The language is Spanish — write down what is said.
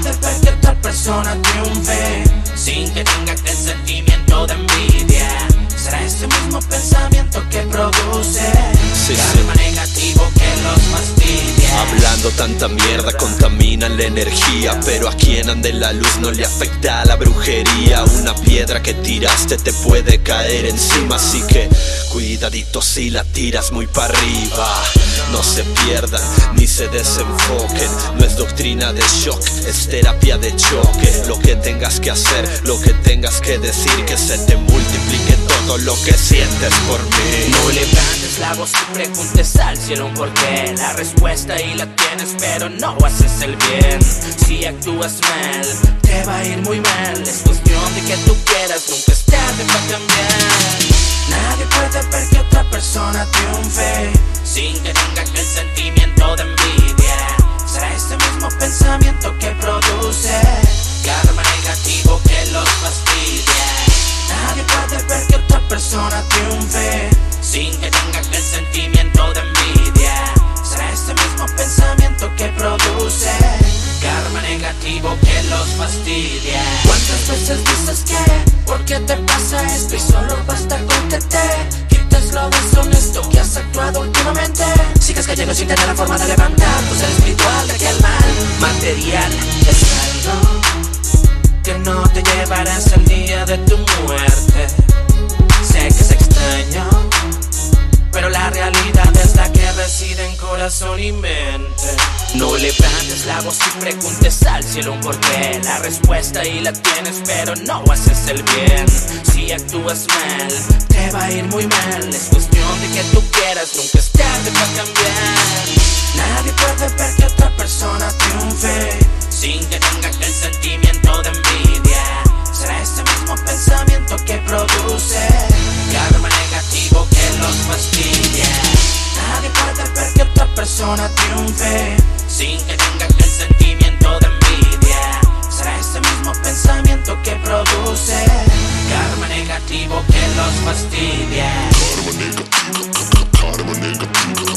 puede ver que otra persona triunfe sin que tenga aquel sentimiento de envidia. Será ese mismo pensamiento que produce Sí, karma negativo que los fastidia. Hablando tanta mierda contaminan la energía Pero a quien ande la luz no le afecta la brujería Una piedra que tiraste te puede caer encima Así que cuidadito si la tiras muy para arriba No se pierdan se desenfoquen No es doctrina de shock, es terapia de choque. Lo que tengas que hacer, lo que tengas que decir Que se te multiplique todo lo que sientes por mí. No levantes la voz y preguntes al cielo un porqué La respuesta ahí la tienes pero no haces el bien. Si actúas mal, te va a ir muy mal. Es cuestión de que tú quieras, nunca es tarde para cambiar. Nadie puede ver que otra persona triunfe Sin que pensamiento que produce Karma negativo que los fastidia Nadie puede ver que otra persona triunfe sin que tenga aquel sentimiento de envidia. Será ese mismo pensamiento que produce karma negativo que los fastidia. ¿Cuántas veces dices que? ¿Por qué te pasa esto? Y solo basta con lo deshonesto que has actuado últimamente. Sigues cayendo sin tener la forma de levantar tu ser espiritual de que el mal material es algo que no te llevarás al día de tu muerte. Sé que es extraño, pero la realidad es la que reside en corazón y mente. No levantes la voz y preguntes al cielo un porqué. La respuesta ahí la tienes, pero no haces el bien. Si actúas mal, te va a ir muy mal. Es cuestión de que tú quieras, nunca es tarde para cambiar. Nadie puede ver que otra persona triunfe sin que tenga aquel sentimiento de envidia. Será ese mismo pensamiento que produce karma negativo que los fastidia. Nadie puede ver que otra persona triunfe sin que tenga aquel sentimiento de envidia. Será ese mismo pensamiento que produce karma negativo que los fastidia. Karma negativo, karma negativo